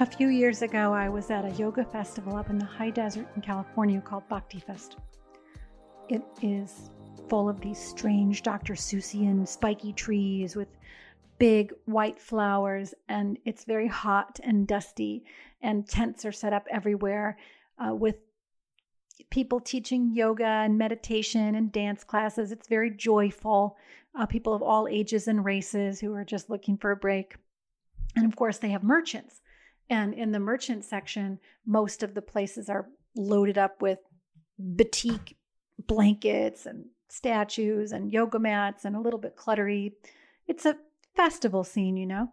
A few years ago, I was at a yoga festival up in the high desert in California called Bhakti Fest. It is full of these strange Dr. Seussian spiky trees with big white flowers, and it's very hot and dusty, and tents are set up everywhere uh, with people teaching yoga and meditation and dance classes. It's very joyful. Uh, people of all ages and races who are just looking for a break. And of course, they have merchants. And in the merchant section, most of the places are loaded up with batik blankets and statues and yoga mats and a little bit cluttery. It's a festival scene, you know.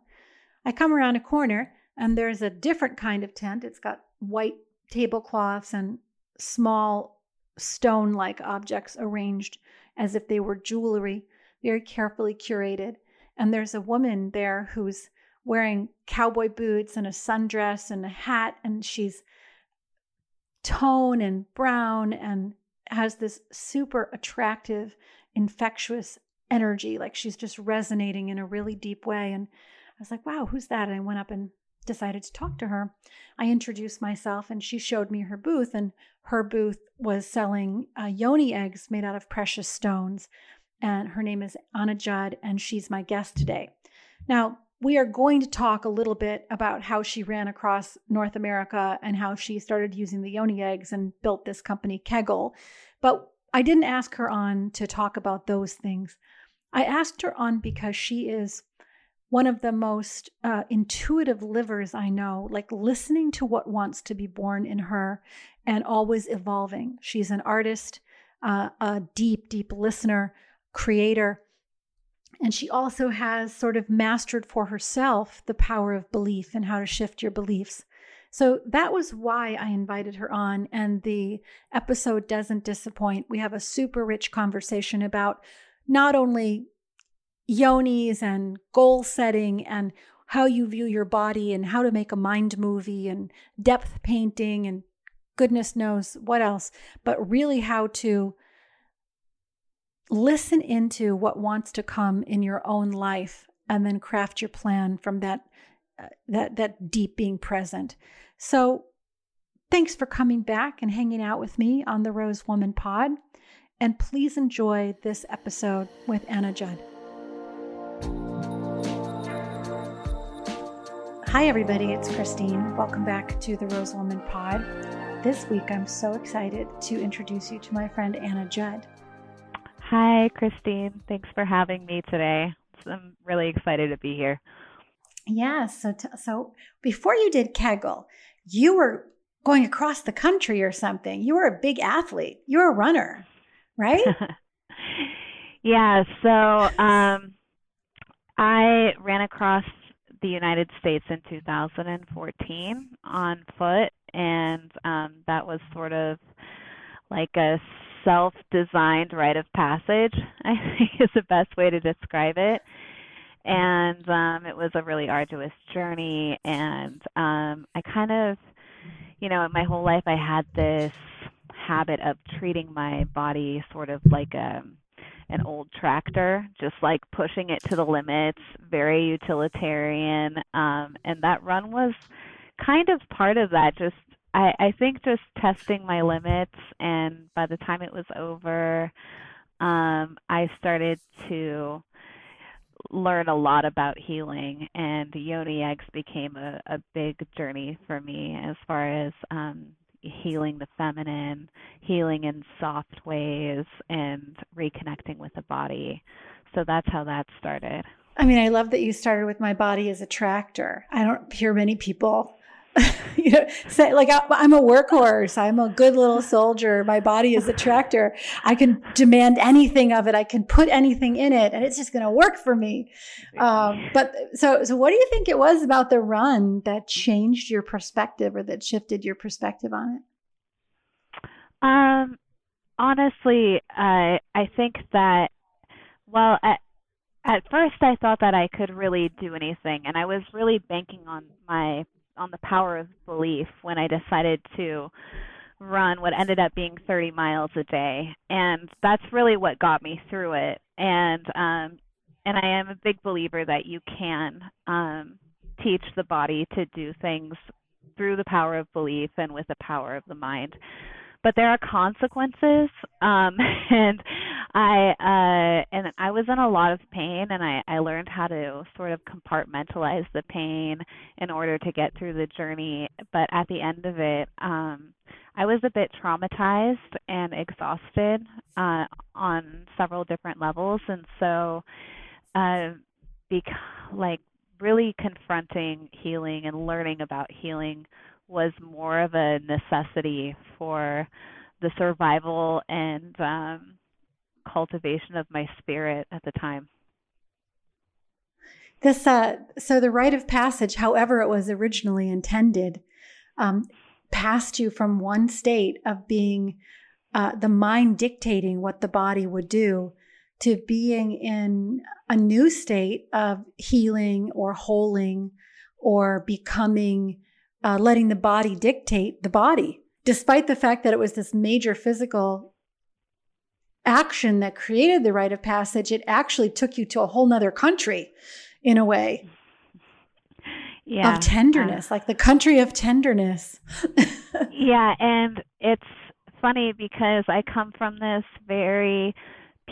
I come around a corner and there's a different kind of tent. It's got white tablecloths and small stone like objects arranged as if they were jewelry, very carefully curated. And there's a woman there who's wearing cowboy boots and a sundress and a hat, and she's tone and brown and has this super attractive, infectious energy. Like she's just resonating in a really deep way. And I was like, wow, who's that? And I went up and decided to talk to her. I introduced myself and she showed me her booth, and her booth was selling uh, yoni eggs made out of precious stones. And her name is Anna Judd, and she's my guest today. Now, we are going to talk a little bit about how she ran across North America and how she started using the yoni eggs and built this company, Keggel. But I didn't ask her on to talk about those things. I asked her on because she is one of the most uh, intuitive livers I know, like listening to what wants to be born in her and always evolving. She's an artist, uh, a deep, deep listener, creator. And she also has sort of mastered for herself the power of belief and how to shift your beliefs. So that was why I invited her on. And the episode doesn't disappoint. We have a super rich conversation about not only yonis and goal setting and how you view your body and how to make a mind movie and depth painting and goodness knows what else, but really how to listen into what wants to come in your own life and then craft your plan from that uh, that that deep being present. So thanks for coming back and hanging out with me on the Rose Woman Pod and please enjoy this episode with Anna Judd. Hi, everybody, it's Christine. Welcome back to the Rose Woman Pod. This week, I'm so excited to introduce you to my friend Anna Judd. Hi, Christine. Thanks for having me today. I'm really excited to be here. Yeah, so t- so before you did Keggel, you were going across the country or something. You were a big athlete. You were a runner, right? yeah. So um, I ran across the United States in 2014 on foot, and um, that was sort of like a self designed rite of passage, I think is the best way to describe it. And um, it was a really arduous journey. And um, I kind of, you know, my whole life I had this habit of treating my body sort of like a an old tractor, just like pushing it to the limits, very utilitarian. Um, and that run was kind of part of that, just I, I think just testing my limits and by the time it was over, um, I started to learn a lot about healing and yoni eggs became a, a big journey for me as far as um, healing the feminine, healing in soft ways, and reconnecting with the body. So that's how that started. I mean, I love that you started with my body as a tractor. I don't hear many people you know, say like I'm a workhorse. I'm a good little soldier. My body is a tractor. I can demand anything of it. I can put anything in it, and it's just going to work for me. Um, but so, so what do you think it was about the run that changed your perspective or that shifted your perspective on it? Um, honestly, I I think that well, at at first I thought that I could really do anything, and I was really banking on my on the power of belief when I decided to run what ended up being 30 miles a day. And that's really what got me through it. And um and I am a big believer that you can um teach the body to do things through the power of belief and with the power of the mind but there are consequences um and i uh and i was in a lot of pain and i i learned how to sort of compartmentalize the pain in order to get through the journey but at the end of it um i was a bit traumatized and exhausted uh on several different levels and so uh bec- like really confronting healing and learning about healing was more of a necessity for the survival and um, cultivation of my spirit at the time. This, uh, so the rite of passage, however it was originally intended, um, passed you from one state of being uh, the mind dictating what the body would do to being in a new state of healing or holing or becoming uh, letting the body dictate the body, despite the fact that it was this major physical action that created the rite of passage, it actually took you to a whole nother country in a way. Yeah. Of tenderness, like the country of tenderness. yeah, and it's funny because I come from this very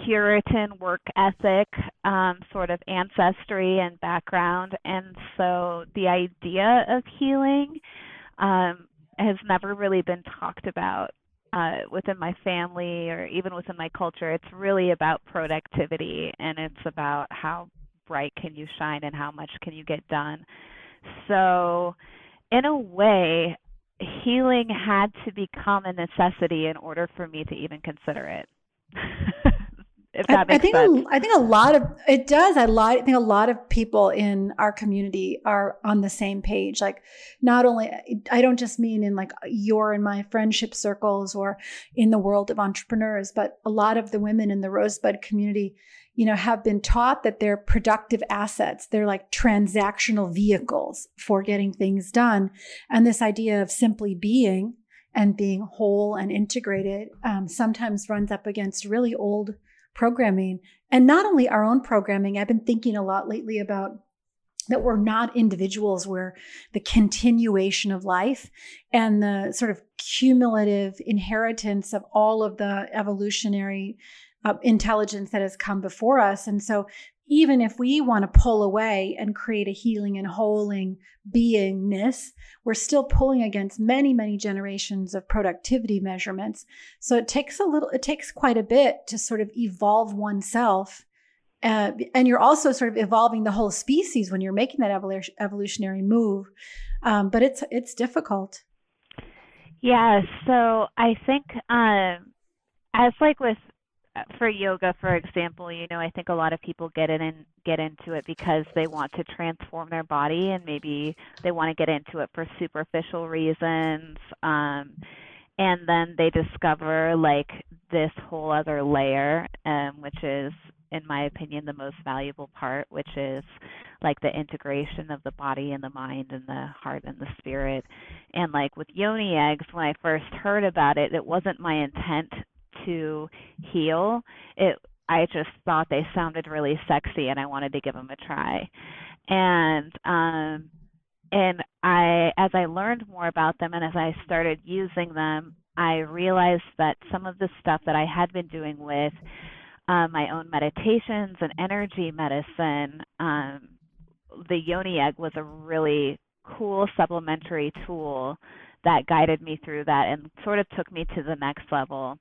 Puritan work ethic um, sort of ancestry and background. And so the idea of healing um, has never really been talked about uh, within my family or even within my culture. It's really about productivity and it's about how bright can you shine and how much can you get done. So, in a way, healing had to become a necessity in order for me to even consider it. if that I, makes I think sense. A, I think a lot of it does. I, lot, I think a lot of people in our community are on the same page. Like, not only I don't just mean in like your and my friendship circles or in the world of entrepreneurs, but a lot of the women in the Rosebud community, you know, have been taught that they're productive assets. They're like transactional vehicles for getting things done, and this idea of simply being and being whole and integrated um, sometimes runs up against really old programming. And not only our own programming i've been thinking a lot lately about that we're not individuals we're the continuation of life and the sort of cumulative inheritance of all of the evolutionary uh, intelligence that has come before us. And so even if we want to pull away and create a healing and holing beingness, we're still pulling against many, many generations of productivity measurements. So it takes a little, it takes quite a bit to sort of evolve oneself. Uh, and you're also sort of evolving the whole species when you're making that evolutionary move. Um, but it's it's difficult. Yeah. So I think um, as like with for yoga, for example, you know, I think a lot of people get in and get into it because they want to transform their body, and maybe they want to get into it for superficial reasons. Um, and then they discover like this whole other layer, um, which is, in my opinion, the most valuable part, which is like the integration of the body and the mind and the heart and the spirit. And like with yoni eggs, when I first heard about it, it wasn't my intent to heal, it I just thought they sounded really sexy and I wanted to give them a try. And um and I as I learned more about them and as I started using them, I realized that some of the stuff that I had been doing with uh, my own meditations and energy medicine, um, the yoni egg was a really cool supplementary tool that guided me through that and sort of took me to the next level.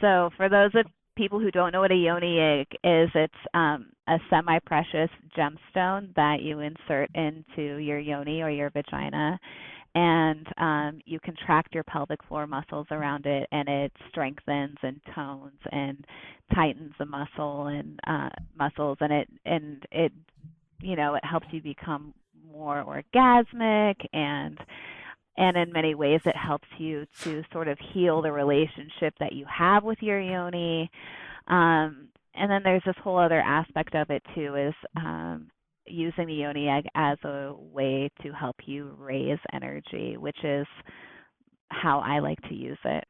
So for those of people who don't know what a yoni egg is, it's um, a semi-precious gemstone that you insert into your yoni or your vagina, and um, you contract your pelvic floor muscles around it, and it strengthens and tones and tightens the muscle and uh, muscles, and it and it you know it helps you become more orgasmic and and in many ways it helps you to sort of heal the relationship that you have with your yoni. Um, and then there's this whole other aspect of it too is um, using the yoni egg as a way to help you raise energy which is how i like to use it.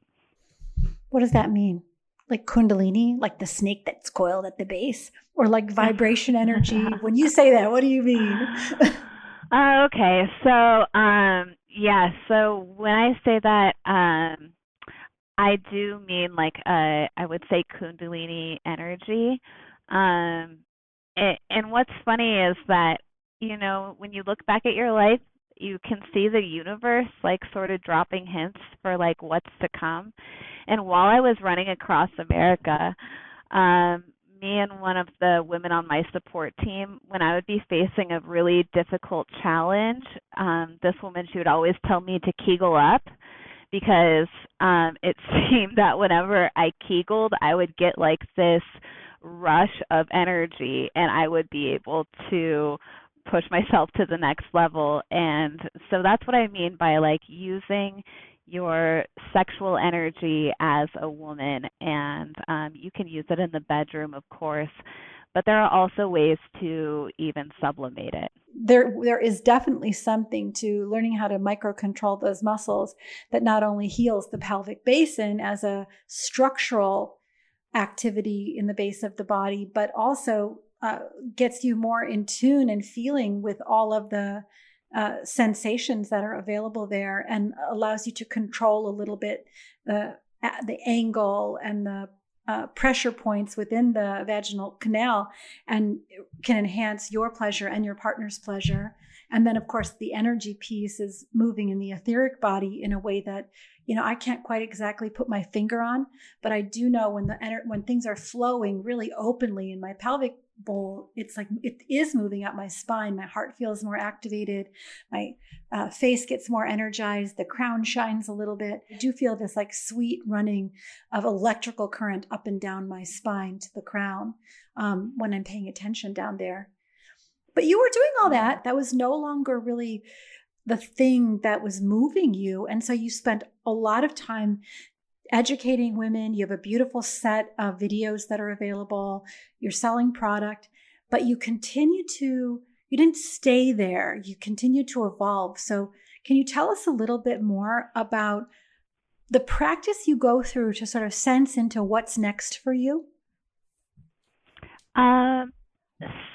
What does that mean? Like kundalini? Like the snake that's coiled at the base? Or like vibration energy? When you say that what do you mean Uh, okay, so um, yeah, so when I say that, um, I do mean like uh, I would say Kundalini energy. Um, it, and what's funny is that you know when you look back at your life, you can see the universe like sort of dropping hints for like what's to come. And while I was running across America, um, me and one of the women on my support team, when I would be facing a really difficult challenge, um, this woman she would always tell me to kegel up because um, it seemed that whenever I kegled, I would get like this rush of energy and I would be able to push myself to the next level. And so that's what I mean by like using your sexual energy as a woman. And um, you can use it in the bedroom, of course, but there are also ways to even sublimate it. There, there is definitely something to learning how to micro control those muscles that not only heals the pelvic basin as a structural activity in the base of the body, but also uh, gets you more in tune and feeling with all of the uh, sensations that are available there and allows you to control a little bit the the angle and the uh, pressure points within the vaginal canal and can enhance your pleasure and your partner's pleasure. And then, of course, the energy piece is moving in the etheric body in a way that, you know, I can't quite exactly put my finger on, but I do know when the when things are flowing really openly in my pelvic bowl, it's like it is moving up my spine. My heart feels more activated. My uh, face gets more energized. The crown shines a little bit. I do feel this like sweet running of electrical current up and down my spine to the crown um, when I'm paying attention down there. But you were doing all that. That was no longer really the thing that was moving you. And so you spent a lot of time educating women. You have a beautiful set of videos that are available. You're selling product, but you continue to, you didn't stay there. You continue to evolve. So, can you tell us a little bit more about the practice you go through to sort of sense into what's next for you? Um,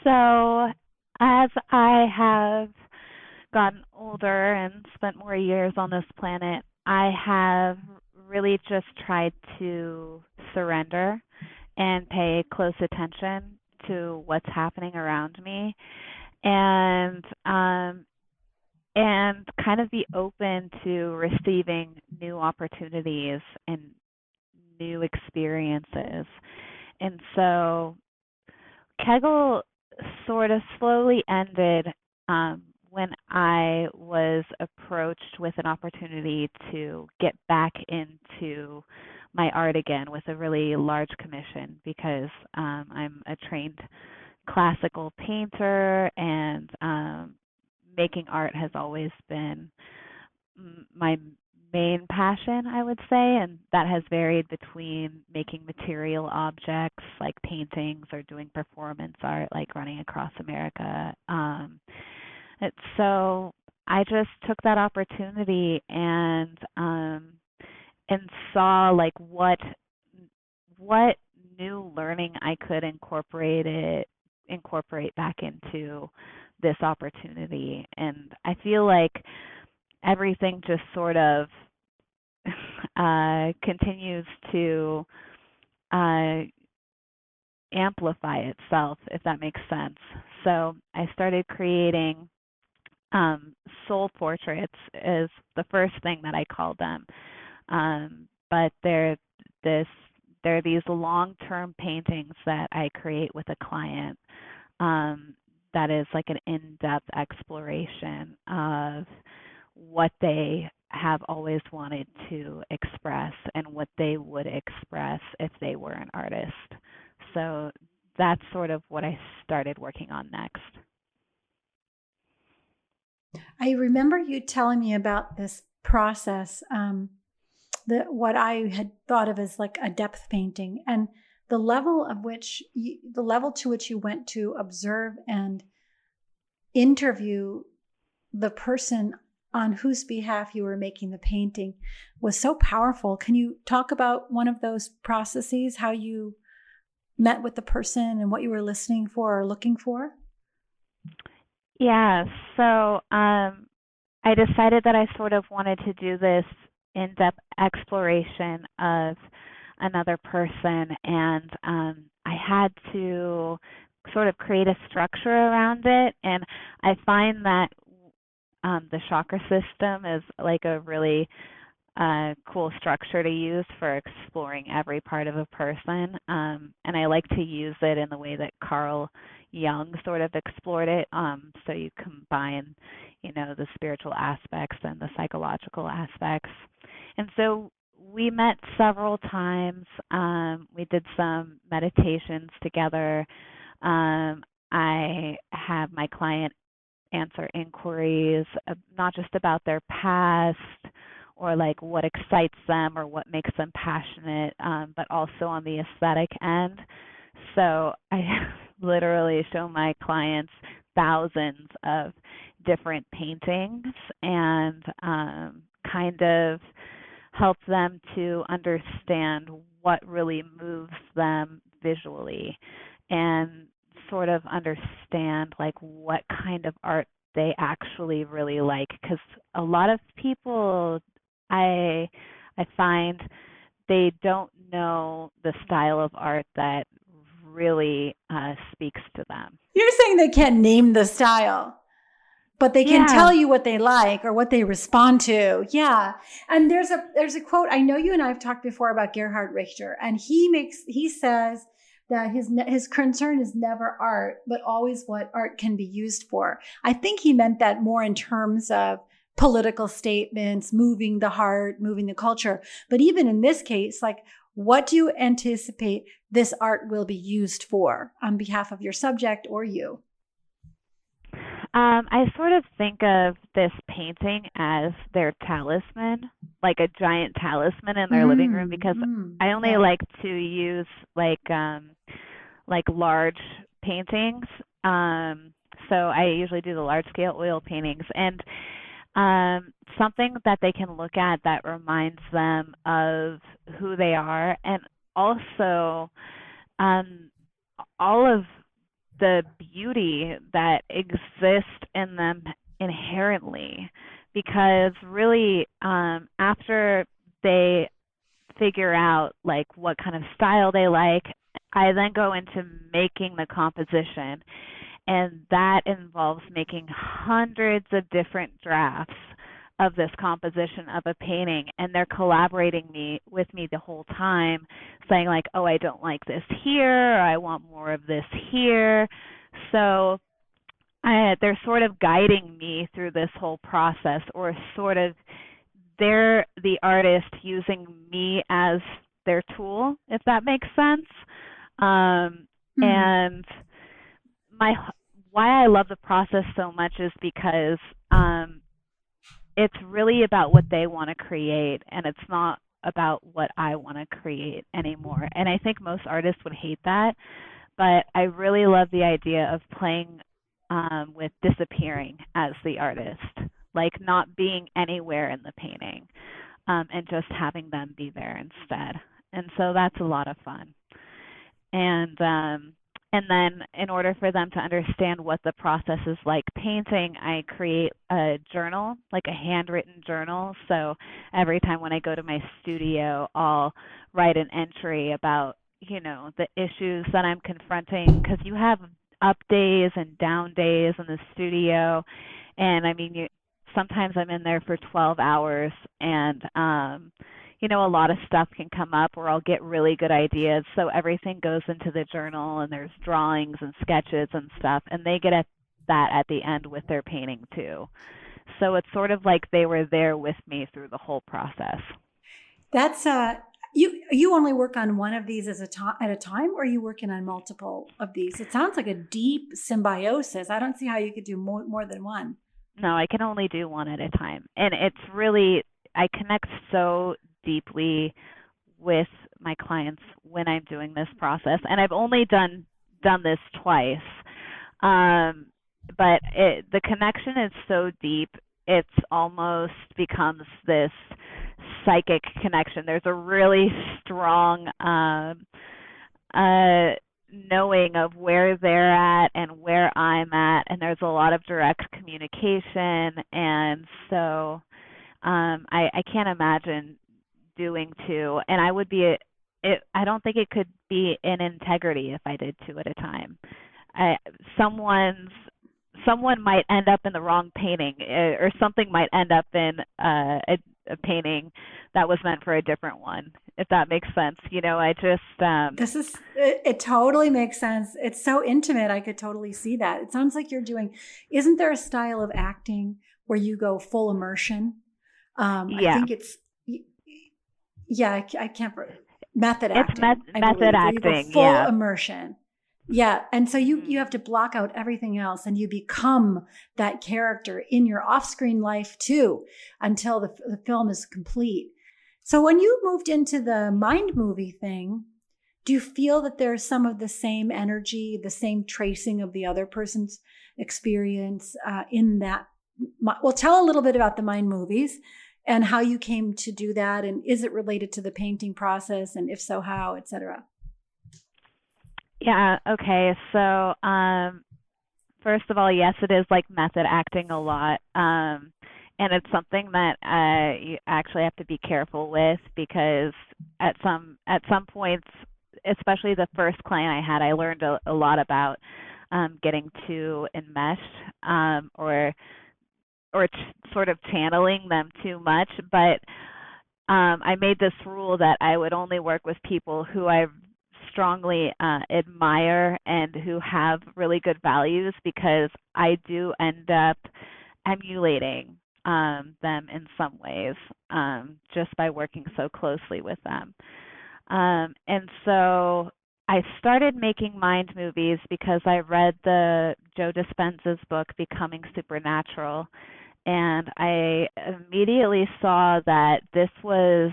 so, as I have gotten older and spent more years on this planet, I have really just tried to surrender and pay close attention to what's happening around me and um and kind of be open to receiving new opportunities and new experiences. And so Keggel sort of slowly ended um, when I was approached with an opportunity to get back into my art again with a really large commission because um, I'm a trained classical painter and um, making art has always been my main passion, I would say, and that has varied between making material objects like paintings or doing performance art like running across America. Um, so I just took that opportunity and um and saw like what what new learning I could incorporate it incorporate back into this opportunity and I feel like everything just sort of uh continues to uh amplify itself if that makes sense. So I started creating um, soul portraits is the first thing that I call them. Um, but they're this they're these long-term paintings that I create with a client. Um, that is like an in-depth exploration of what they have always wanted to express and what they would express if they were an artist. So that's sort of what I started working on next. I remember you telling me about this process, um, the, what I had thought of as like a depth painting, and the level of which, you, the level to which you went to observe and interview the person on whose behalf you were making the painting was so powerful. Can you talk about one of those processes, how you met with the person and what you were listening for or looking for? Yeah. So um, I decided that I sort of wanted to do this in depth exploration of another person, and um, I had to sort of create a structure around it. And I find that um, the chakra system is like a really uh, cool structure to use for exploring every part of a person. Um, and I like to use it in the way that Carl Jung sort of explored it. Um, so you combine, you know, the spiritual aspects and the psychological aspects. And so we met several times. Um, we did some meditations together. Um, I have my client answer inquiries, uh, not just about their past or like what excites them or what makes them passionate, um, but also on the aesthetic end. So I literally show my clients thousands of different paintings and um, kind of help them to understand what really moves them visually and sort of understand like what kind of art they actually really like because a lot of people I I find they don't know the style of art that really uh, speaks to them. You're saying they can't name the style, but they can yeah. tell you what they like or what they respond to. Yeah, and there's a there's a quote. I know you and I have talked before about Gerhard Richter, and he makes he says that his his concern is never art, but always what art can be used for. I think he meant that more in terms of political statements, moving the heart, moving the culture. But even in this case, like what do you anticipate this art will be used for on behalf of your subject or you? Um, I sort of think of this painting as their talisman, like a giant talisman in their mm, living room, because mm, I only yeah. like to use like um, like large paintings. Um, so I usually do the large scale oil paintings, and um, something that they can look at that reminds them of who they are, and also um, all of the beauty that exists in them inherently. Because really, um, after they figure out like what kind of style they like, I then go into making the composition and that involves making hundreds of different drafts of this composition of a painting and they're collaborating me with me the whole time saying like oh i don't like this here or i want more of this here so I, they're sort of guiding me through this whole process or sort of they're the artist using me as their tool if that makes sense um, mm-hmm. and my why I love the process so much is because um, it's really about what they want to create, and it's not about what I want to create anymore. And I think most artists would hate that, but I really love the idea of playing um, with disappearing as the artist, like not being anywhere in the painting, um, and just having them be there instead. And so that's a lot of fun. And um, and then, in order for them to understand what the process is like painting, I create a journal, like a handwritten journal. So every time when I go to my studio, I'll write an entry about, you know, the issues that I'm confronting because you have up days and down days in the studio. And I mean, you, sometimes I'm in there for 12 hours and, um, you know, a lot of stuff can come up where I'll get really good ideas. So everything goes into the journal and there's drawings and sketches and stuff and they get at that at the end with their painting too. So it's sort of like they were there with me through the whole process. That's uh you you only work on one of these as a to- at a time or are you working on multiple of these? It sounds like a deep symbiosis. I don't see how you could do more more than one. No, I can only do one at a time. And it's really I connect so deeply with my clients when I'm doing this process. And I've only done done this twice. Um, but it, the connection is so deep, it's almost becomes this psychic connection. There's a really strong um, uh, knowing of where they're at and where I'm at, and there's a lot of direct communication, and so um, I, I can't imagine doing two, and I would be. It, I don't think it could be in integrity if I did two at a time. I, someone's someone might end up in the wrong painting, eh, or something might end up in uh, a, a painting that was meant for a different one. If that makes sense, you know, I just um, this is it, it totally makes sense. It's so intimate. I could totally see that. It sounds like you're doing. Isn't there a style of acting where you go full immersion? Um, yeah. I think it's yeah. I, I can't method it's acting. Met, method acting. full yeah. immersion. Yeah, and so you you Mm-hmm. have to block out everything else, and you become that character in your off-screen life too, until the, the film is complete. So when you moved into the mind movie thing, do you feel that there's some of the same energy, the same tracing of the other person's experience uh, in that? Well, tell a little bit about the mind movies and how you came to do that, and is it related to the painting process, and if so, how, etc. Yeah, okay. So, um first of all, yes, it is like method acting a lot. Um and it's something that uh you actually have to be careful with because at some at some points, especially the first client I had, I learned a, a lot about um getting too enmeshed um or or ch- sort of channeling them too much, but um I made this rule that I would only work with people who I strongly uh, admire and who have really good values because I do end up emulating um, them in some ways um, just by working so closely with them. Um, and so I started making mind movies because I read the Joe Dispenza's book, Becoming Supernatural, and I immediately saw that this was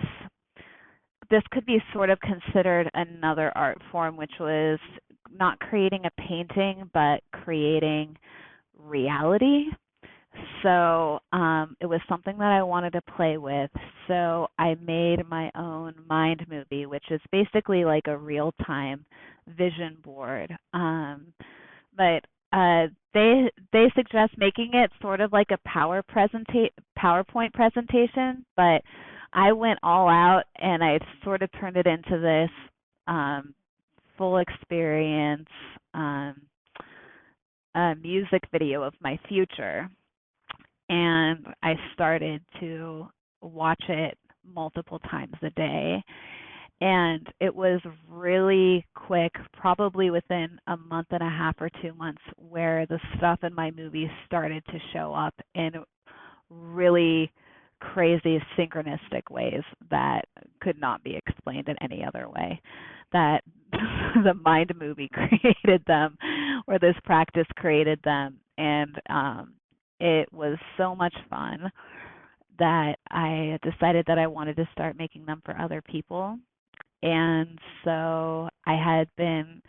this could be sort of considered another art form, which was not creating a painting, but creating reality. So um, it was something that I wanted to play with. So I made my own mind movie, which is basically like a real time vision board. Um, but uh, they they suggest making it sort of like a power presenta- PowerPoint presentation, but I went all out and I sort of turned it into this um, full experience um, uh, music video of my future. And I started to watch it multiple times a day. And it was really quick, probably within a month and a half or two months, where the stuff in my movies started to show up in really crazy synchronistic ways that could not be explained in any other way. That the mind movie created them, or this practice created them, and um, it was so much fun that I decided that I wanted to start making them for other people. And so I had been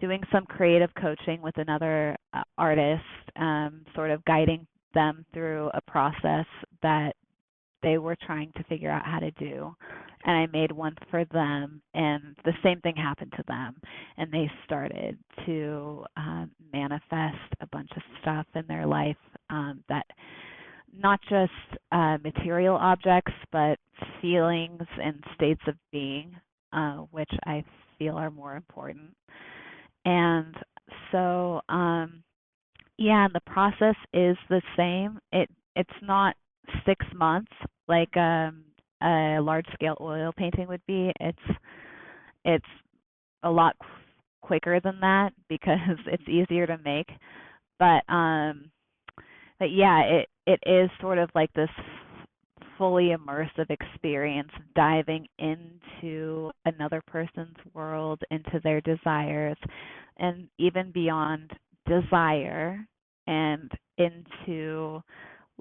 doing some creative coaching with another uh, artist, um, sort of guiding them through a process that they were trying to figure out how to do. And I made one for them, and the same thing happened to them. And they started to um, manifest a bunch of stuff in their life um, that not just uh, material objects, but feelings and states of being, uh, which I feel are more important. And so, um, yeah, the process is the same. It it's not six months like um, a large scale oil painting would be. It's it's a lot qu- quicker than that because it's easier to make. But um, but yeah, it it is sort of like this fully immersive experience diving into another person's world into their desires and even beyond desire and into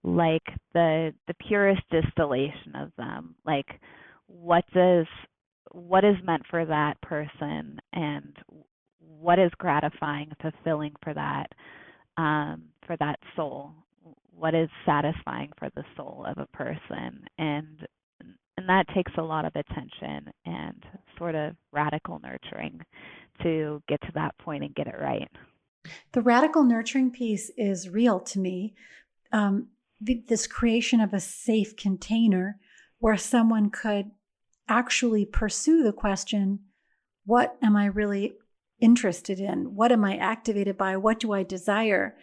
like the the purest distillation of them. Like what does what is meant for that person and what is gratifying fulfilling for that um for that soul what is satisfying for the soul of a person and and that takes a lot of attention and sort of radical nurturing to get to that point and get it right. The radical nurturing piece is real to me. Um, this creation of a safe container where someone could actually pursue the question what am I really interested in? What am I activated by? What do I desire?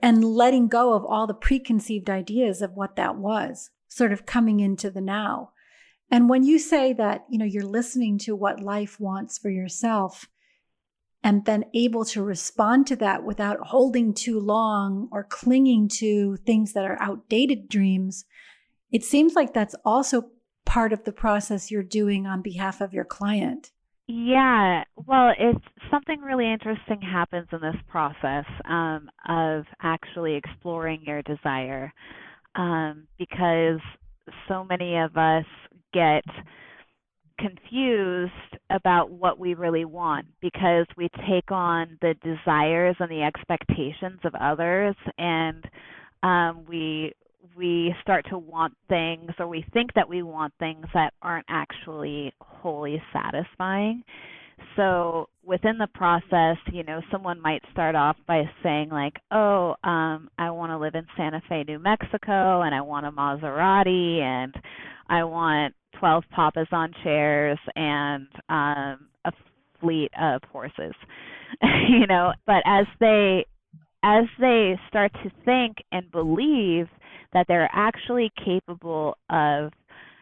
And letting go of all the preconceived ideas of what that was, sort of coming into the now. And when you say that, you know, you're listening to what life wants for yourself and then able to respond to that without holding too long or clinging to things that are outdated dreams, it seems like that's also part of the process you're doing on behalf of your client. Yeah, well, it's something really interesting happens in this process um, of actually exploring your desire um, because so many of us get confused about what we really want because we take on the desires and the expectations of others and um, we we start to want things or we think that we want things that aren't actually wholly satisfying. So within the process, you know, someone might start off by saying like, "Oh, um, I want to live in Santa Fe, New Mexico, and I want a Maserati, and I want 12 papasan chairs and um, a fleet of horses." you know, but as they as they start to think and believe that they're actually capable of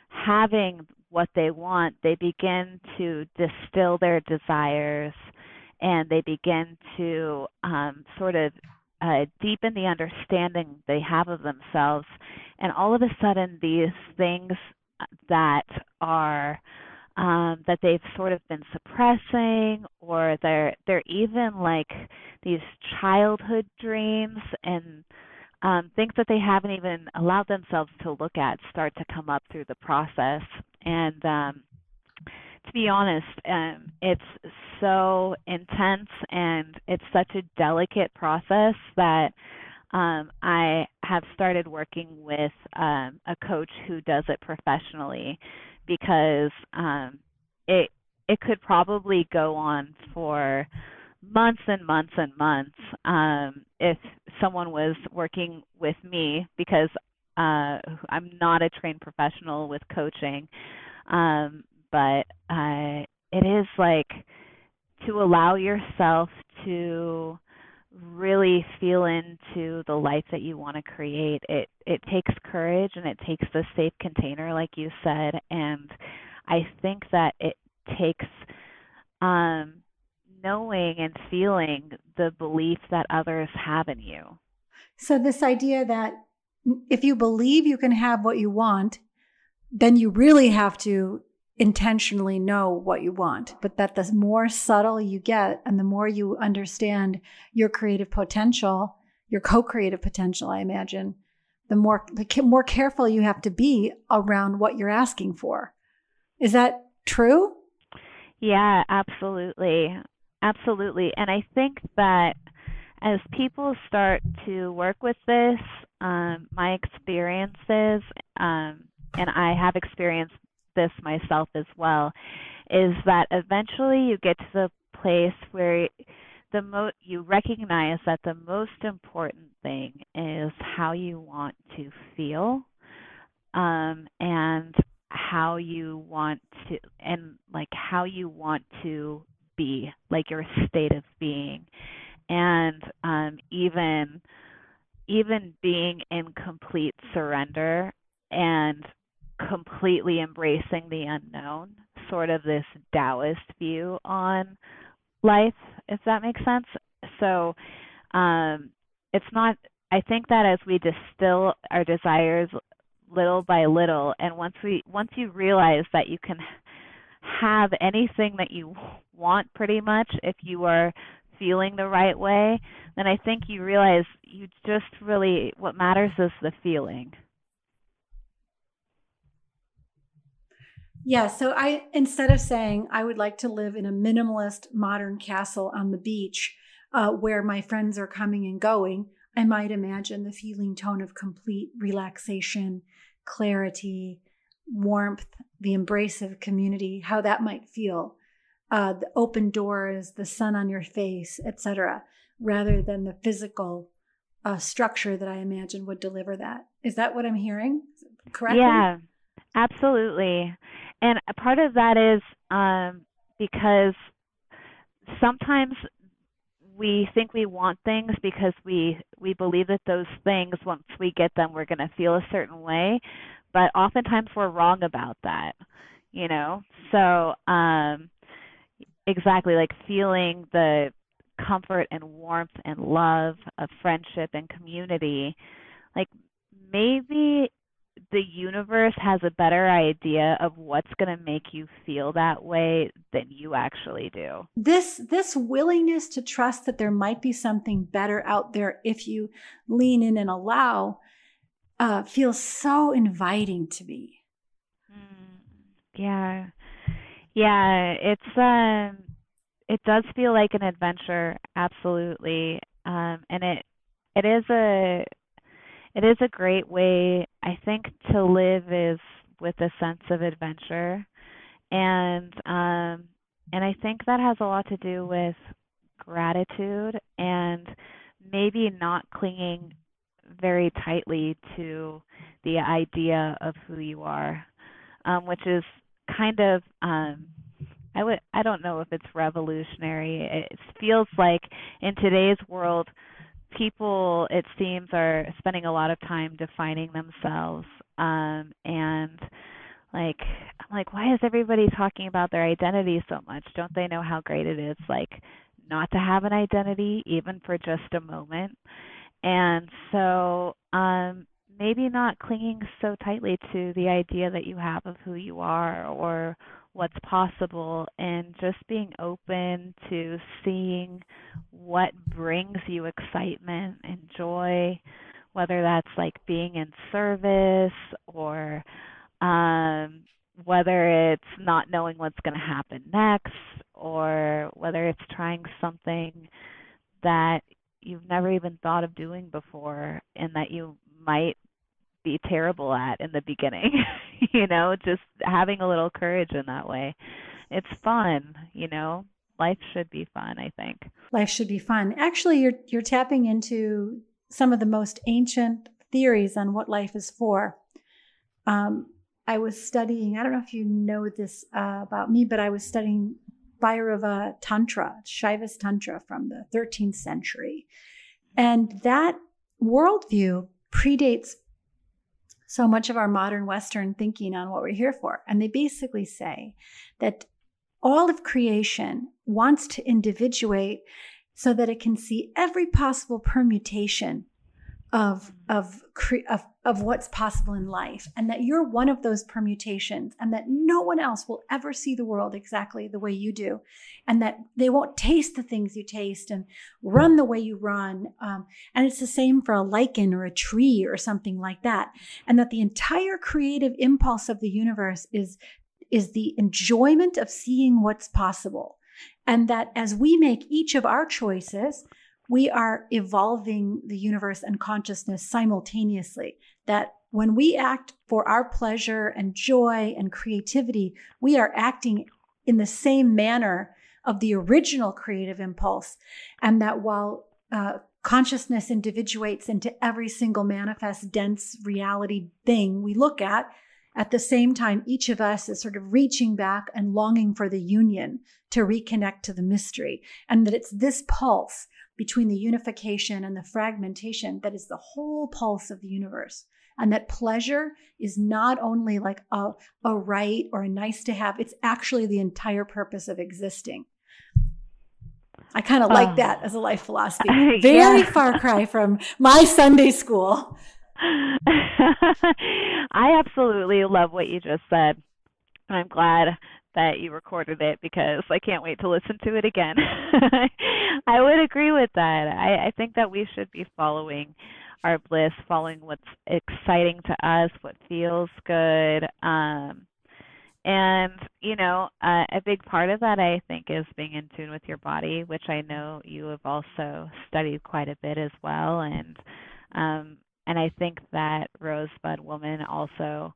having what they want, they begin to distill their desires and they begin to um, sort of uh, deepen the understanding they have of themselves. And all of a sudden, these things that are um, that they've sort of been suppressing, or they're they're even like these childhood dreams and um, things that they haven't even allowed themselves to look at start to come up through the process. And um, to be honest, um, it's so intense and it's such a delicate process that um, I have started working with um, a coach who does it professionally because um, it it could probably go on for months and months and months um, if someone was working with me because uh, I'm not a trained professional with coaching, um, but uh, it is like to allow yourself to really feel into the life that you want to create. It it takes courage and it takes the safe container, like you said, and I think that it takes um, knowing and feeling the belief that others have in you. So, this idea that if you believe you can have what you want, then you really have to intentionally know what you want. But that the more subtle you get and the more you understand your creative potential, your co creative potential, I imagine, the more, the more careful you have to be around what you're asking for. Is that true? Yeah, absolutely. Absolutely. And I think that as people start to work with this, um, my experiences, um, and I have experienced this myself as well, is that eventually you get to the place where the mo- you recognize that the most important thing is how you want to feel um, and how you want to and like how you want to be, like your state of being, and um, even even being in complete surrender and completely embracing the unknown, sort of this Taoist view on life, if that makes sense. So um, it's not. I think that as we distill our desires little by little, and once we once you realize that you can have anything that you want pretty much if you are feeling the right way, then I think you realize you just really what matters is the feeling. Yeah, so I instead of saying I would like to live in a minimalist modern castle on the beach uh, where my friends are coming and going, I might imagine the feeling tone of complete relaxation, clarity, warmth, the embrace of community, how that might feel, uh, the open doors, the sun on your face, etc., rather than the physical uh, structure that I imagine would deliver that. Is that what I'm hearing? Correct? Yeah, absolutely. And part of that is um, because sometimes we think we want things because we we believe that those things once we get them we're going to feel a certain way but oftentimes we're wrong about that you know so um exactly like feeling the comfort and warmth and love of friendship and community like maybe the universe has a better idea of what's going to make you feel that way than you actually do. This this willingness to trust that there might be something better out there if you lean in and allow uh, feels so inviting to me. Mm, yeah, yeah, it's um, it does feel like an adventure, absolutely, um, and it it is a it is a great way, I think, to live is with a sense of adventure, and um, and I think that has a lot to do with gratitude and maybe not clinging very tightly to the idea of who you are, um, which is kind of um, I would I don't know if it's revolutionary. It feels like in today's world people it seems are spending a lot of time defining themselves um and like I'm like why is everybody talking about their identity so much don't they know how great it is like not to have an identity even for just a moment and so um maybe not clinging so tightly to the idea that you have of who you are or what's possible and just being open to seeing what brings you excitement and joy, whether that's like being in service or um, whether it's not knowing what's going to happen next or whether it's trying something that you've never even thought of doing before and that you might be terrible at in the beginning. you know, just having a little courage in that way. It's fun, you know. Life should be fun, I think. Life should be fun. Actually, you're you're tapping into some of the most ancient theories on what life is for. Um, I was studying, I don't know if you know this uh, about me, but I was studying Bhairava Tantra, Shaivas Tantra from the 13th century. And that worldview predates so much of our modern Western thinking on what we're here for. And they basically say that all of creation wants to individuate so that it can see every possible permutation of of of of what's possible in life and that you're one of those permutations and that no one else will ever see the world exactly the way you do and that they won't taste the things you taste and run the way you run um, and it's the same for a lichen or a tree or something like that and that the entire creative impulse of the universe is is the enjoyment of seeing what's possible and that as we make each of our choices we are evolving the universe and consciousness simultaneously. That when we act for our pleasure and joy and creativity, we are acting in the same manner of the original creative impulse. And that while uh, consciousness individuates into every single manifest, dense reality thing we look at, at the same time, each of us is sort of reaching back and longing for the union to reconnect to the mystery. And that it's this pulse between the unification and the fragmentation that is the whole pulse of the universe. And that pleasure is not only like a, a right or a nice to have, it's actually the entire purpose of existing. I kind of like oh. that as a life philosophy. Very yeah. far cry from my Sunday school. I absolutely love what you just said. I'm glad that you recorded it because I can't wait to listen to it again. I would agree with that. I, I think that we should be following our bliss, following what's exciting to us, what feels good. Um, and, you know, uh, a big part of that, I think, is being in tune with your body, which I know you have also studied quite a bit as well. And, um, and I think that Rosebud Woman also,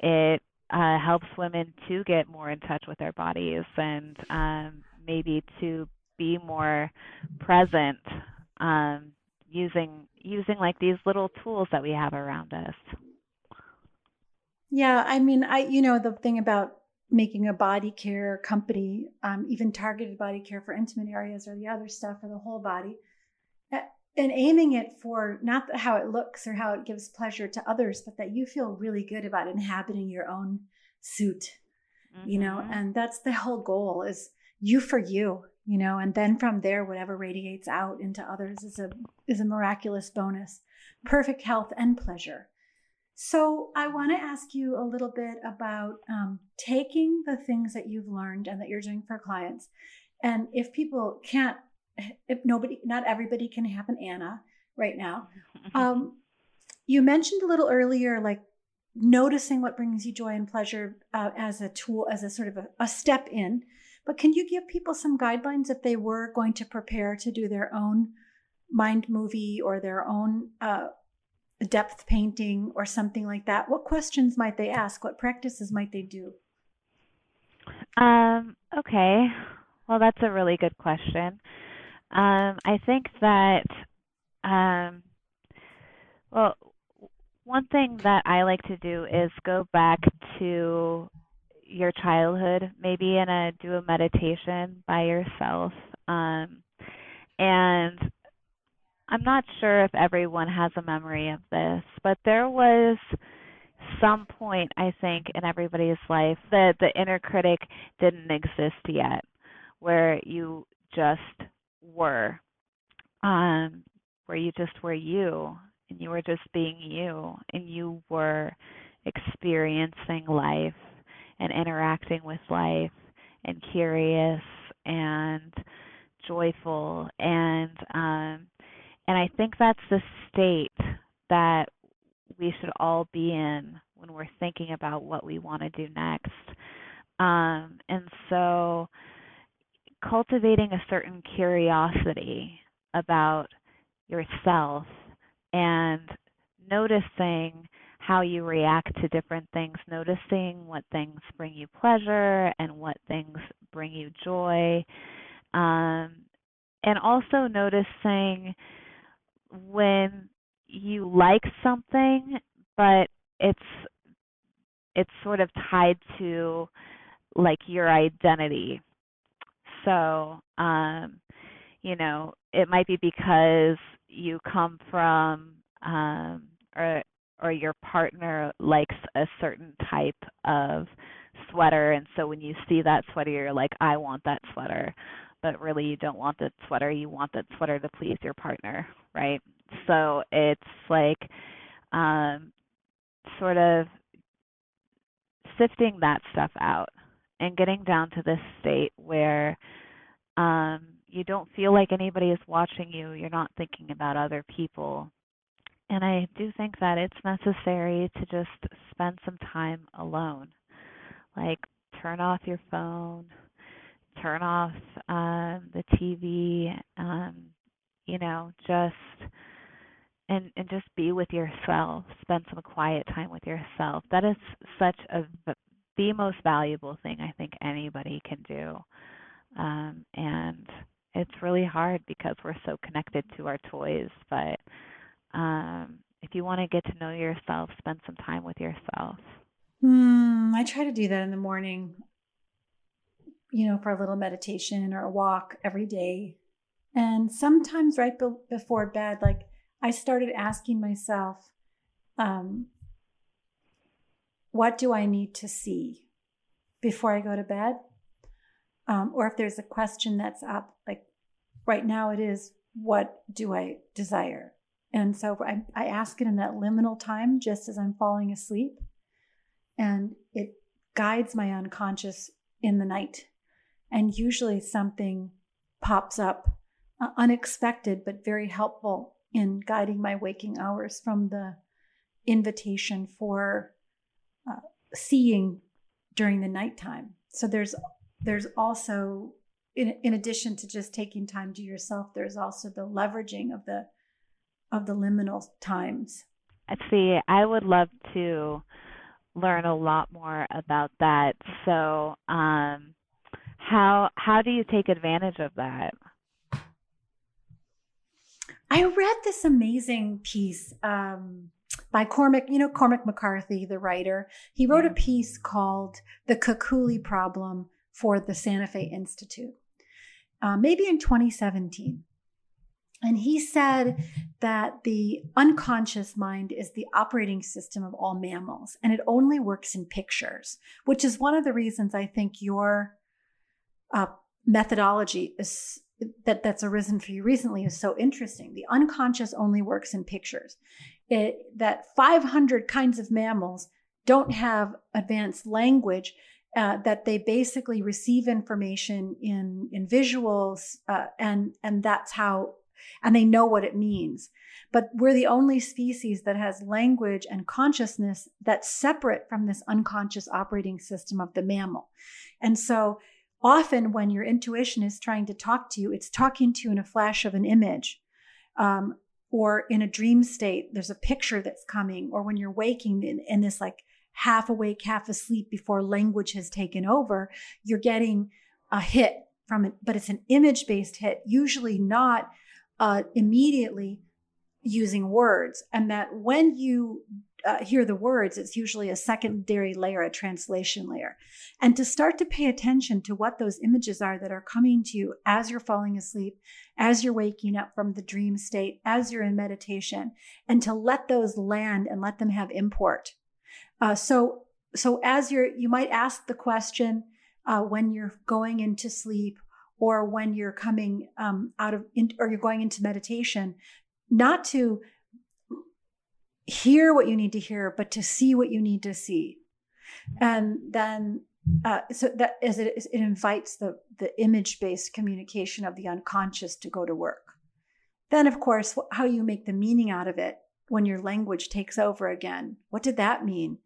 it uh, helps women to get more in touch with their bodies and um, maybe to be more present um, using using like these little tools that we have around us. Yeah, I mean, I you know the thing about making a body care company, um, even targeted body care for intimate areas or the other stuff for the whole body, and aiming it for not how it looks or how it gives pleasure to others, but that you feel really good about inhabiting your own suit, mm-hmm. you know, mm-hmm. and that's the whole goal is you for you, you know, and then from there, whatever radiates out into others is a is a miraculous bonus, perfect health and pleasure. So I want to ask you a little bit about um, taking the things that you've learned and that you're doing for clients, and if people can't if nobody, not everybody can have an Anna right now. Um, you mentioned a little earlier, like noticing what brings you joy and pleasure uh, as a tool, as a sort of a, a step in. But can you give people some guidelines if they were going to prepare to do their own mind movie or their own uh, depth painting or something like that? What questions might they ask? What practices might they do? Um, okay. Well, that's a really good question. Um, I think that, um, well, one thing that I like to do is go back to your childhood, maybe in a do a meditation by yourself. Um, and I'm not sure if everyone has a memory of this, but there was some point I think in everybody's life that the inner critic didn't exist yet, where you just were, um, where you just were you and you were just being you and you were experiencing life and interacting with life and curious and joyful and um and I think that's the state that we should all be in when we're thinking about what we want to do next. Um and so cultivating a certain curiosity about yourself and noticing how you react to different things, noticing what things bring you pleasure and what things bring you joy. Um, and also noticing when you like something, but it's it's sort of tied to like your identity so, um, you know, it might be because you come from um, or or your partner likes a certain type of sweater and so when you see that sweater you're like I want that sweater. But really you don't want that sweater. You want that sweater to please your partner right? So it's like um sort of sifting that stuff out and getting down to this state where um, you don't feel like anybody is watching you. You're not thinking about other people. And I do think that it's necessary to just spend some time alone. Like, turn off your phone, turn off um, the TV, um, you know, just and and just be with yourself spend some quiet time with yourself that is such a the most valuable thing I think anybody can do. Um, and it's really hard because we're so connected to our toys. But um, if you want to get to know yourself, spend some time with yourself. Hmm, I try to do that in the morning, you know, for a little meditation or a walk every day. And sometimes right be- before bed, like I started asking myself, um, what do I need to see before I go to bed? Um, or if there's a question that's up, like right now it is, what do I desire? And so I, I ask it in that liminal time just as I'm falling asleep. And it guides my unconscious in the night. And usually something pops up uh, unexpected, but very helpful in guiding my waking hours from the invitation for uh, seeing during the nighttime. So there's there's also in, in addition to just taking time to yourself, there's also the leveraging of the of the liminal times. See, I would love to learn a lot more about that. So, um, how how do you take advantage of that? I read this amazing piece um, by Cormac, you know, Cormac McCarthy, the writer. He wrote a piece called The Kekulé Problem for the Santa Fe Institute, uh, maybe in 2017. And he said that the unconscious mind is the operating system of all mammals, and it only works in pictures, which is one of the reasons I think your uh, methodology is that that's arisen for you recently is so interesting. The unconscious only works in pictures. It, that 500 kinds of mammals don't have advanced language. Uh, that they basically receive information in in visuals, uh, and and that's how and they know what it means. But we're the only species that has language and consciousness that's separate from this unconscious operating system of the mammal. And so often when your intuition is trying to talk to you, it's talking to you in a flash of an image. Um, or in a dream state, there's a picture that's coming, or when you're waking in, this like half awake, half asleep before language has taken over, you're getting a hit from it, but it's an image based hit, usually not uh, immediately using words, and that when you uh, hear the words, it's usually a secondary layer, a translation layer. And to start to pay attention to what those images are that are coming to you as you're falling asleep, as you're waking up from the dream state, as you're in meditation, and to let those land and let them have import. Uh, so, so as you're, you might ask the question uh, when you're going into sleep or when you're coming um, out of in, or you're going into meditation not to hear what you need to hear but to see what you need to see. And then uh, so that as it, it invites the the image based communication of the unconscious to go to work. Then of course how you make the meaning out of it when your language takes over again. What did that mean?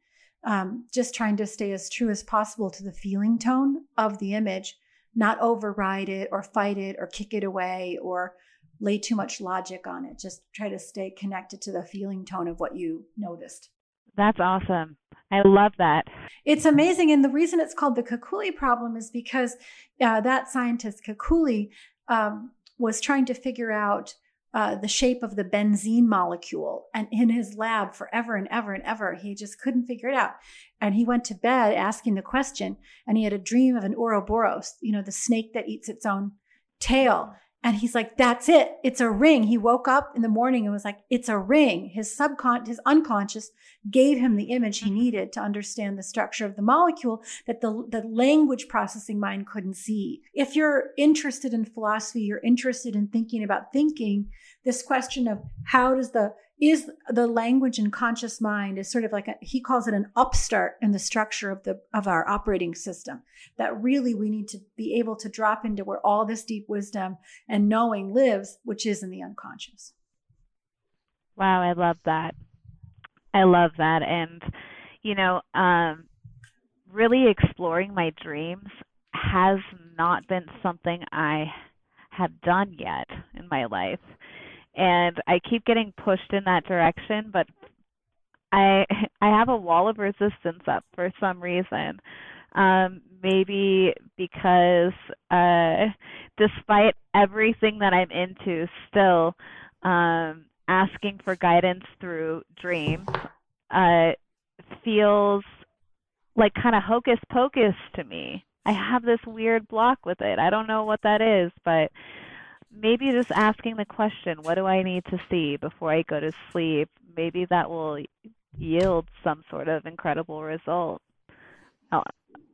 Um, just trying to stay as true as possible to the feeling tone of the image not override it or fight it or kick it away or lay too much logic on it. Just try to stay connected to the feeling tone of what you noticed. That's awesome. I love that. It's amazing. And the reason it's called the Kekulé problem is because uh, that scientist, Kekulé, um, was trying to figure out uh, the shape of the benzene molecule. And in his lab, forever and ever and ever, he just couldn't figure it out. And he went to bed asking the question, and he had a dream of an Ouroboros, you know, the snake that eats its own tail. And he's like, that's it. It's a ring. He woke up in the morning and was like, it's a ring. His subcon, his unconscious gave him the image he mm-hmm. needed to understand the structure of the molecule that the, the language processing mind couldn't see. If you're interested in philosophy, you're interested in thinking about thinking, this question of how does the is the language and conscious mind is sort of like a, he calls it an upstart in the structure of the of our operating system that really we need to be able to drop into where all this deep wisdom and knowing lives which is in the unconscious. Wow i love that. I love that. And you know um really exploring my dreams has not been something i have done yet in my life and I keep getting pushed in that direction, but I I have a wall of resistance up for some reason. Um, maybe because uh, despite everything that I'm into, still um, asking for guidance through dreams uh, feels like kind of hocus pocus to me. I have this weird block with it. I don't know what that is, but maybe just asking the question, what do I need to see before I go to sleep? Maybe that will yield some sort of incredible result. Oh,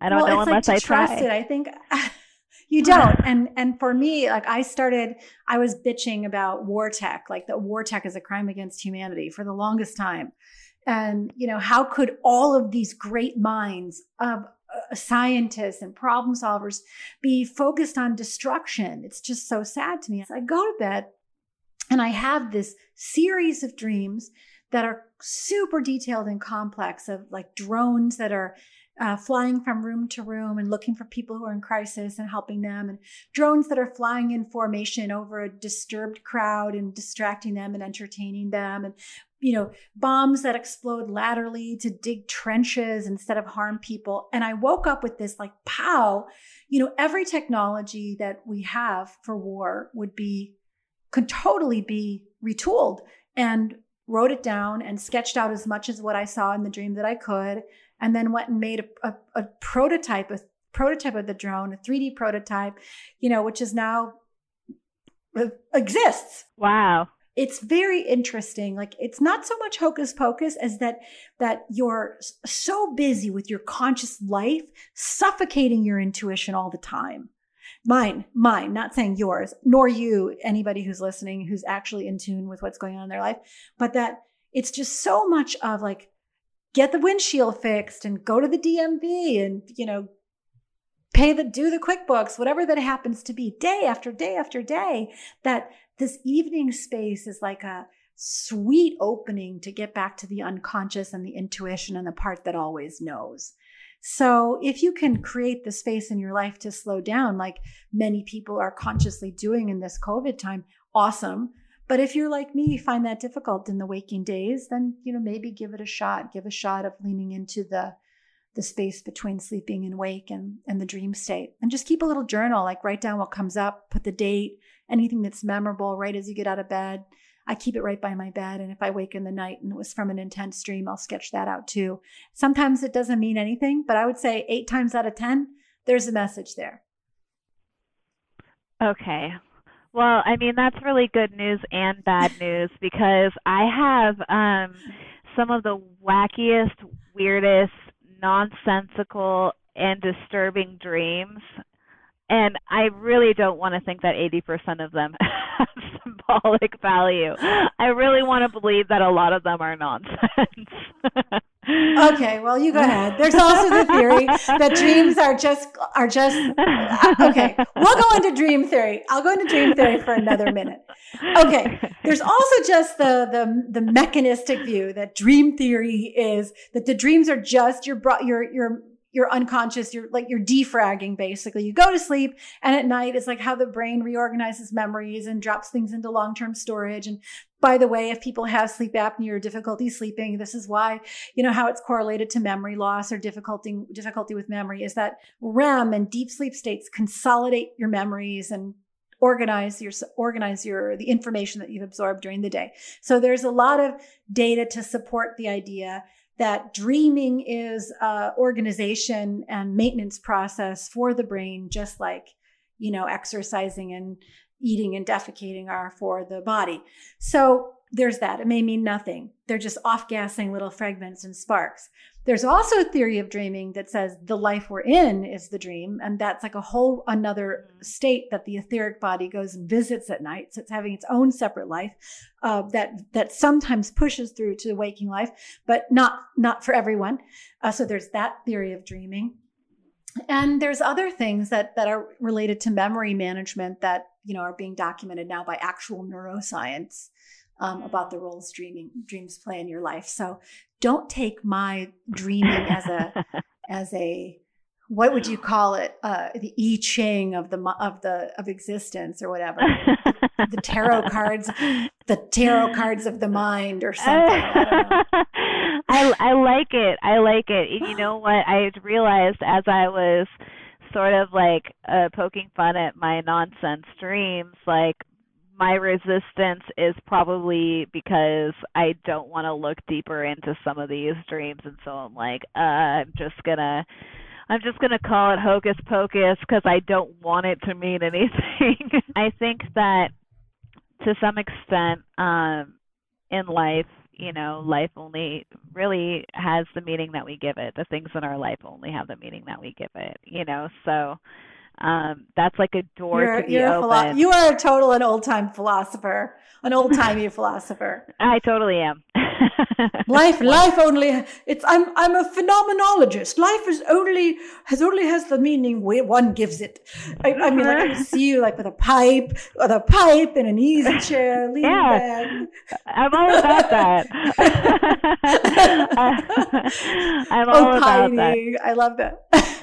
I don't well, know it's unless like I to trust try. it. I think you don't. And and for me, like I started, I was bitching about war tech, like that war tech is a crime against humanity for the longest time. And you know, how could all of these great minds of scientists and problem solvers be focused on destruction. It's just so sad to me. I go to bed and I have this series of dreams that are super detailed and complex of like drones that are uh, flying from room to room and looking for people who are in crisis and helping them, and drones that are flying in formation over a disturbed crowd and distracting them and entertaining them, and you know, bombs that explode laterally to dig trenches instead of harm people. And I woke up with this like, pow, you know, every technology that we have for war would be, could totally be retooled and wrote it down and sketched out as much as what I saw in the dream that I could. And then went and made a, a, a prototype, a prototype of the drone, a 3D prototype, you know, which is now uh, exists. Wow it's very interesting like it's not so much hocus pocus as that that you're so busy with your conscious life suffocating your intuition all the time. Mine mine not saying yours nor you anybody who's listening who's actually in tune with what's going on in their life but that it's just so much of like get the windshield fixed and go to the DMV and you know pay the do the quickbooks whatever that happens to be day after day after day that this evening space is like a sweet opening to get back to the unconscious and the intuition and the part that always knows. So, if you can create the space in your life to slow down, like many people are consciously doing in this COVID time, awesome. But if you're like me, find that difficult in the waking days, then you know maybe give it a shot. Give a shot of leaning into the the space between sleeping and wake and, and the dream state. And just keep a little journal, like write down what comes up, put the date, anything that's memorable right as you get out of bed. I keep it right by my bed. And if I wake in the night and it was from an intense dream, I'll sketch that out too. Sometimes it doesn't mean anything, but I would say eight times out of 10, there's a message there. Okay. Well, I mean, that's really good news and bad news because I have um, some of the wackiest, weirdest, nonsensical, and disturbing dreams and I really don't want to think that 80% of them have symbolic value. I really want to believe that a lot of them are nonsense. okay, well, you go ahead. There's also the theory that dreams are just are just uh, okay. We'll go into dream theory. I'll go into dream theory for another minute. Okay. There's also just the the the mechanistic view that dream theory is that the dreams are just your your your you're unconscious, you're like you're defragging basically. You go to sleep and at night it's like how the brain reorganizes memories and drops things into long-term storage. And by the way, if people have sleep apnea or difficulty sleeping, this is why, you know, how it's correlated to memory loss or difficulty difficulty with memory is that REM and deep sleep states consolidate your memories and organize your organize your the information that you've absorbed during the day. So there's a lot of data to support the idea that dreaming is a organization and maintenance process for the brain, just like, you know, exercising and eating and defecating are for the body. So there's that. It may mean nothing. They're just off gassing little fragments and sparks. There's also a theory of dreaming that says the life we're in is the dream. And that's like a whole another state that the etheric body goes and visits at night. So it's having its own separate life uh, that, that sometimes pushes through to the waking life, but not, not for everyone. Uh, so there's that theory of dreaming. And there's other things that, that are related to memory management that, you know, are being documented now by actual neuroscience um, about the roles dreaming dreams play in your life. So don't take my dreaming as a as a what would you call it? Uh, the I Ching of the of the of existence or whatever. the tarot cards, the tarot cards of the mind or something. I, I, I like it. I like it. And you know what? I realized as I was sort of like uh, poking fun at my nonsense dreams, like my resistance is probably because I don't want to look deeper into some of these dreams, and so I'm like, uh, I'm just gonna, I'm just gonna call it hocus pocus because I don't want it to mean anything. I think that to some extent, um, in life, you know, life only really has the meaning that we give it. The things in our life only have the meaning that we give it. You know, so um, that's like a door you're, to be open. Philo- you are a total and old time philosopher, an old timey philosopher. I totally am. life, life only. It's I'm I'm a phenomenologist. Life is only has only has the meaning where one gives it. I, I mean, like I can see you like with a pipe, with a pipe in an easy chair, leaning yeah, back. I'm all about that. I'm all oh, about that. I love that.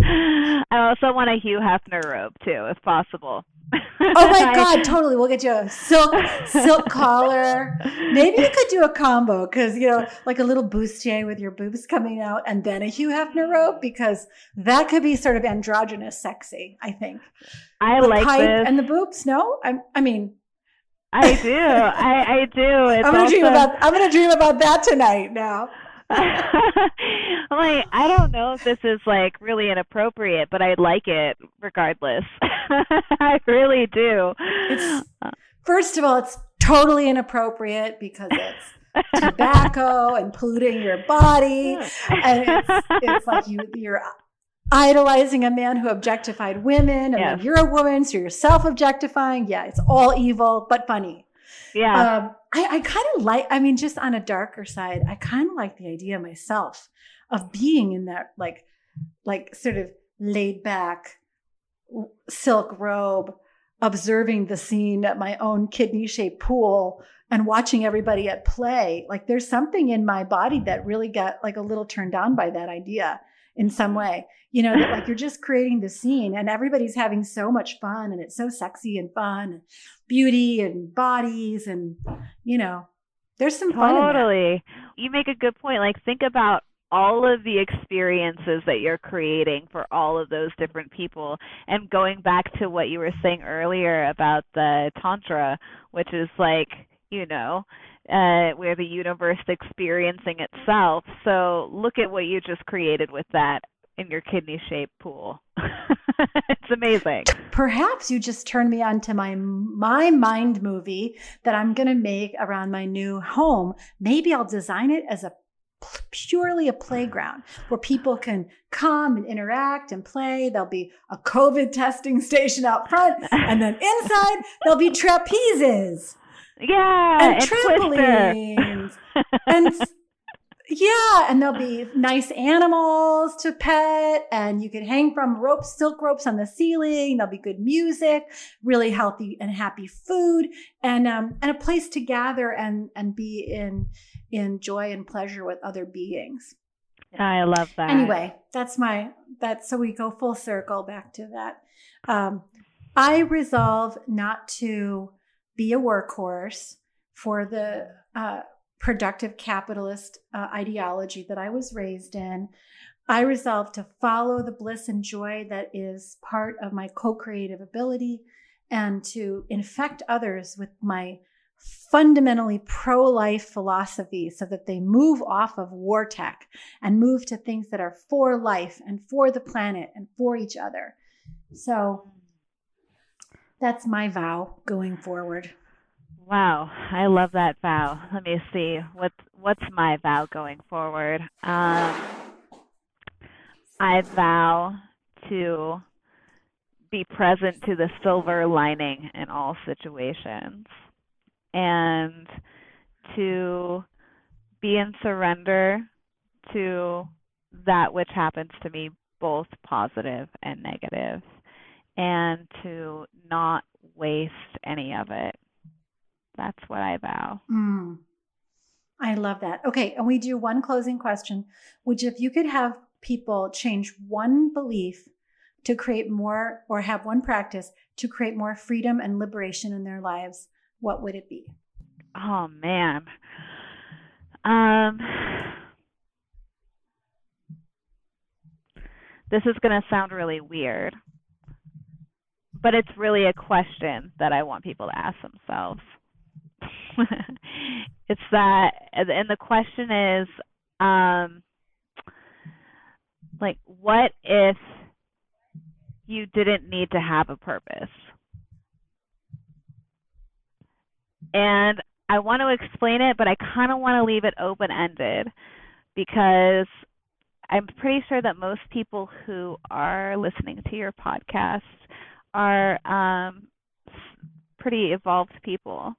I also want a Hugh Hefner robe too, if possible. oh my god, totally. We'll get you a silk silk collar. Maybe you could do a combo because you know, like a little bustier with your boobs coming out, and then a Hugh Hefner robe because that could be sort of androgynous, sexy. I think. I the like pipe this. and the boobs. No, I, I mean, I do. I, I do. It's I'm gonna also, dream about. I'm gonna dream about that tonight. Now. I'm like, I don't know if this is like really inappropriate, but I like it regardless. I really do. It's uh, first of all, it's totally inappropriate because it's tobacco and polluting your body, and it's, it's like you you're idolizing a man who objectified women, and Yes. you're a woman, so you're self objectifying. Yeah, it's all evil but funny. Yeah. Um, I, I kind of like. I mean, just on a darker side, I kind of like the idea myself of being in that like like sort of laid back silk robe observing the scene at my own kidney shaped pool and watching everybody at play like there's something in my body that really got like a little turned on by that idea in some way you know that like you're just creating the scene and everybody's having so much fun and it's so sexy and fun and beauty and bodies and you know there's some fun in that. Totally. You make a good point. Like, think about all of the experiences that you're creating for all of those different people. And going back to what you were saying earlier about the Tantra, which is like, you know, uh, where the universe experiencing itself. So look at what you just created with that in your kidney shaped pool. it's amazing. perhaps you just turned me on to my my mind movie that I'm going to make around my new home. Maybe I'll design it as a purely a playground where people can come and interact and play. There'll be a COVID testing station out front, and then inside there'll be trapezes Yeah, and, and trampolines and yeah, and there'll be nice animals to pet, and you can hang from ropes, silk ropes on the ceiling. There'll be good music, really healthy and happy food, and um, and a place to gather and and be in in joy and pleasure with other beings. I love that. Anyway, that's my that's so we go full circle back to that. Um, I resolve not to be a workhorse for the uh, productive capitalist uh, ideology that I was raised in. I resolve to follow the bliss and joy that is part of my co-creative ability and to infect others with my fundamentally pro-life philosophy so that they move off of war tech and move to things that are for life and for the planet and for each other. So that's my vow going forward. Wow, I love that vow. Let me see. What what's my vow going forward? Um, I vow to be present to the silver lining in all situations and to be in surrender to that which happens to me, both positive and negative, and to not waste any of it. That's what I vow. Mm. I love that. Okay, and we do one closing question, which if you could have people change one belief to create more or have one practice to create more freedom and liberation in their lives, what would it be? Oh man. Um This is going to sound really weird. But it's really a question that I want people to ask themselves. it's that and the question is um like what if you didn't need to have a purpose? And I want to explain it, but I kind of want to leave it open ended because I'm pretty sure that most people who are listening to your podcast are um, pretty evolved people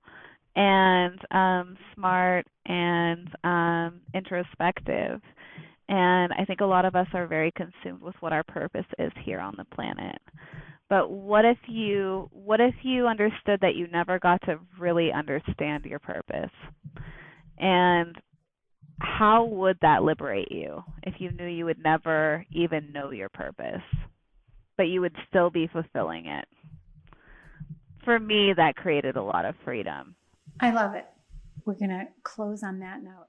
and um, smart and um, introspective. And I think a lot of us are very consumed with what our purpose is here on the planet. But what if you what if you understood that you never got to really understand your purpose? And how would that liberate you if you knew you would never even know your purpose, but you would still be fulfilling it? For me, that created a lot of freedom. I love it. We're going to close on that note.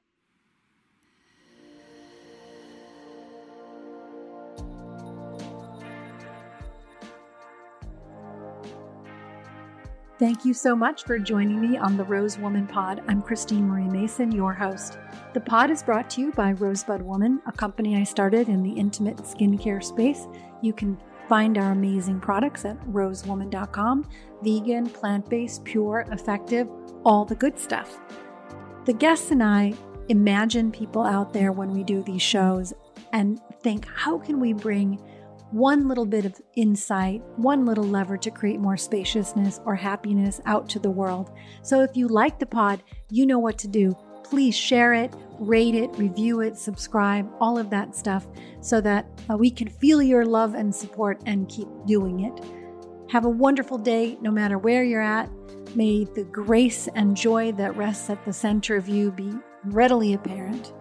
Thank you so much for joining me on the Rose Woman Pod. I'm Christine Marie Mason, your host. The pod is brought to you by Rosebud Woman, a company I started in the intimate skincare space. You can find our amazing products at rosewoman.com vegan, plant based, pure, effective, all the good stuff. The guests and I imagine people out there when we do these shows and think, how can we bring one little bit of insight, one little lever to create more spaciousness or happiness out to the world. So if you like the pod, you know what to do. Please share it, rate it, review it, subscribe, all of that stuff so that uh, we can feel your love and support and keep doing it. Have a wonderful day no matter where you're at. May the grace and joy that rests at the center of you be readily apparent.